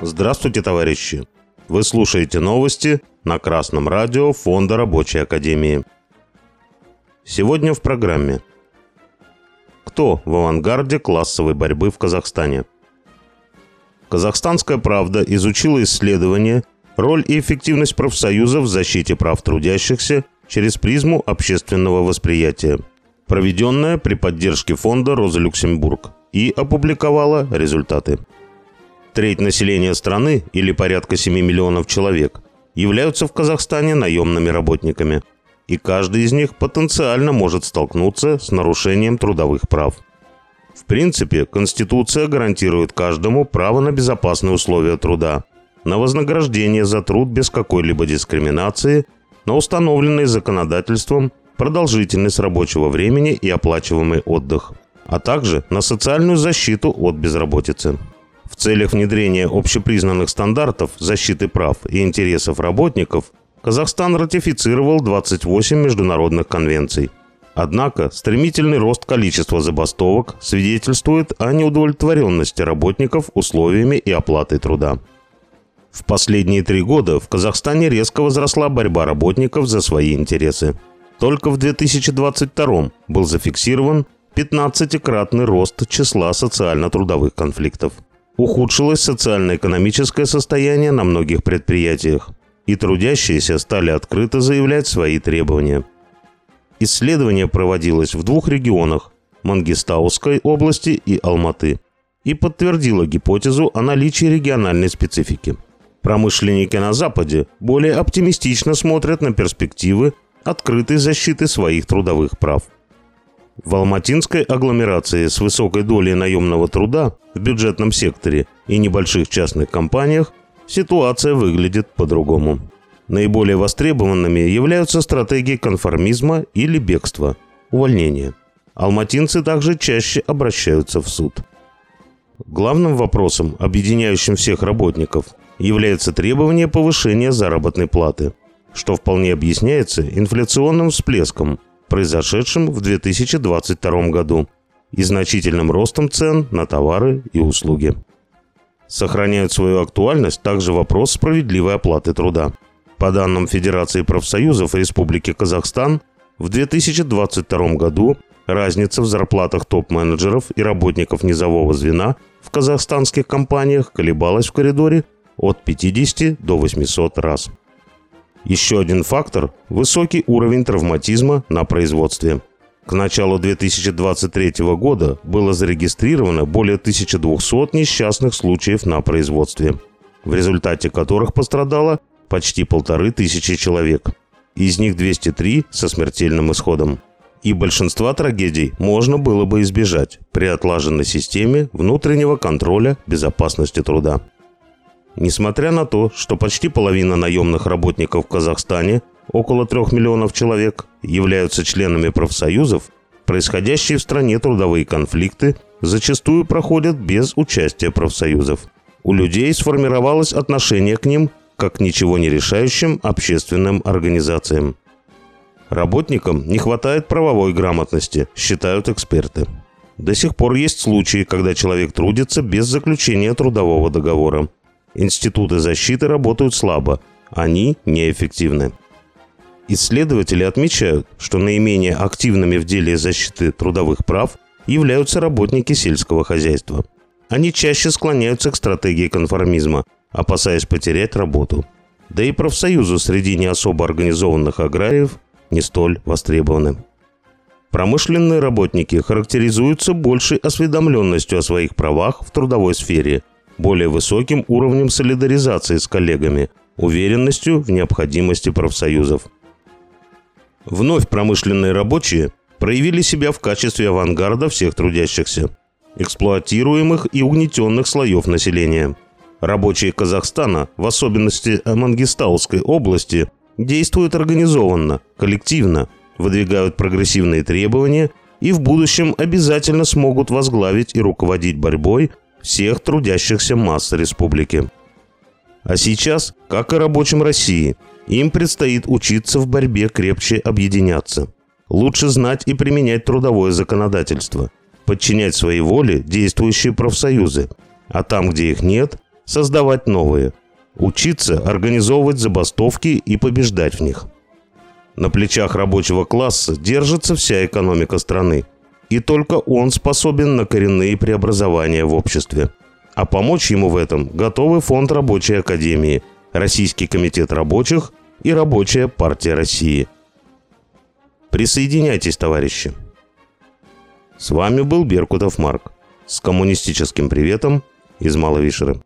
Здравствуйте, товарищи! Вы слушаете новости на Красном радио Фонда Рабочей Академии. Сегодня в программе. Кто в авангарде классовой борьбы в Казахстане? Казахстанская правда изучила исследование роль и эффективность профсоюзов в защите прав трудящихся через призму общественного восприятия, проведенное при поддержке фонда «Роза Люксембург» и опубликовала результаты. Треть населения страны, или порядка 7 миллионов человек, являются в Казахстане наемными работниками. И каждый из них потенциально может столкнуться с нарушением трудовых прав. В принципе, Конституция гарантирует каждому право на безопасные условия труда, на вознаграждение за труд без какой-либо дискриминации, на установленный законодательством продолжительность рабочего времени и оплачиваемый отдых, а также на социальную защиту от безработицы. В целях внедрения общепризнанных стандартов защиты прав и интересов работников Казахстан ратифицировал 28 международных конвенций. Однако стремительный рост количества забастовок свидетельствует о неудовлетворенности работников условиями и оплатой труда. В последние три года в Казахстане резко возросла борьба работников за свои интересы. Только в 2022 был зафиксирован 15-кратный рост числа социально-трудовых конфликтов ухудшилось социально-экономическое состояние на многих предприятиях, и трудящиеся стали открыто заявлять свои требования. Исследование проводилось в двух регионах – Мангистауской области и Алматы – и подтвердило гипотезу о наличии региональной специфики. Промышленники на Западе более оптимистично смотрят на перспективы открытой защиты своих трудовых прав – в Алматинской агломерации с высокой долей наемного труда в бюджетном секторе и небольших частных компаниях ситуация выглядит по-другому. Наиболее востребованными являются стратегии конформизма или бегства, увольнения. Алматинцы также чаще обращаются в суд. Главным вопросом, объединяющим всех работников, является требование повышения заработной платы, что вполне объясняется инфляционным всплеском – произошедшим в 2022 году и значительным ростом цен на товары и услуги. Сохраняют свою актуальность также вопрос справедливой оплаты труда. По данным Федерации профсоюзов Республики Казахстан, в 2022 году разница в зарплатах топ-менеджеров и работников низового звена в казахстанских компаниях колебалась в коридоре от 50 до 800 раз. Еще один фактор – высокий уровень травматизма на производстве. К началу 2023 года было зарегистрировано более 1200 несчастных случаев на производстве, в результате которых пострадало почти полторы тысячи человек. Из них 203 со смертельным исходом. И большинства трагедий можно было бы избежать при отлаженной системе внутреннего контроля безопасности труда. Несмотря на то, что почти половина наемных работников в Казахстане, около трех миллионов человек, являются членами профсоюзов, происходящие в стране трудовые конфликты зачастую проходят без участия профсоюзов. У людей сформировалось отношение к ним как к ничего не решающим общественным организациям. Работникам не хватает правовой грамотности, считают эксперты. До сих пор есть случаи, когда человек трудится без заключения трудового договора – Институты защиты работают слабо, они неэффективны. Исследователи отмечают, что наименее активными в деле защиты трудовых прав являются работники сельского хозяйства. Они чаще склоняются к стратегии конформизма, опасаясь потерять работу. Да и профсоюзы среди не особо организованных аграриев не столь востребованы. Промышленные работники характеризуются большей осведомленностью о своих правах в трудовой сфере более высоким уровнем солидаризации с коллегами, уверенностью в необходимости профсоюзов. Вновь промышленные рабочие проявили себя в качестве авангарда всех трудящихся, эксплуатируемых и угнетенных слоев населения. Рабочие Казахстана, в особенности Мангистауской области, действуют организованно, коллективно, выдвигают прогрессивные требования и в будущем обязательно смогут возглавить и руководить борьбой всех трудящихся масс республики. А сейчас, как и рабочим России, им предстоит учиться в борьбе крепче объединяться. Лучше знать и применять трудовое законодательство, подчинять своей воле действующие профсоюзы, а там, где их нет, создавать новые, учиться организовывать забастовки и побеждать в них. На плечах рабочего класса держится вся экономика страны, и только он способен на коренные преобразования в обществе. А помочь ему в этом готовы Фонд Рабочей Академии, Российский комитет рабочих и Рабочая партия России. Присоединяйтесь, товарищи! С вами был Беркутов Марк. С коммунистическим приветом из Маловишеры.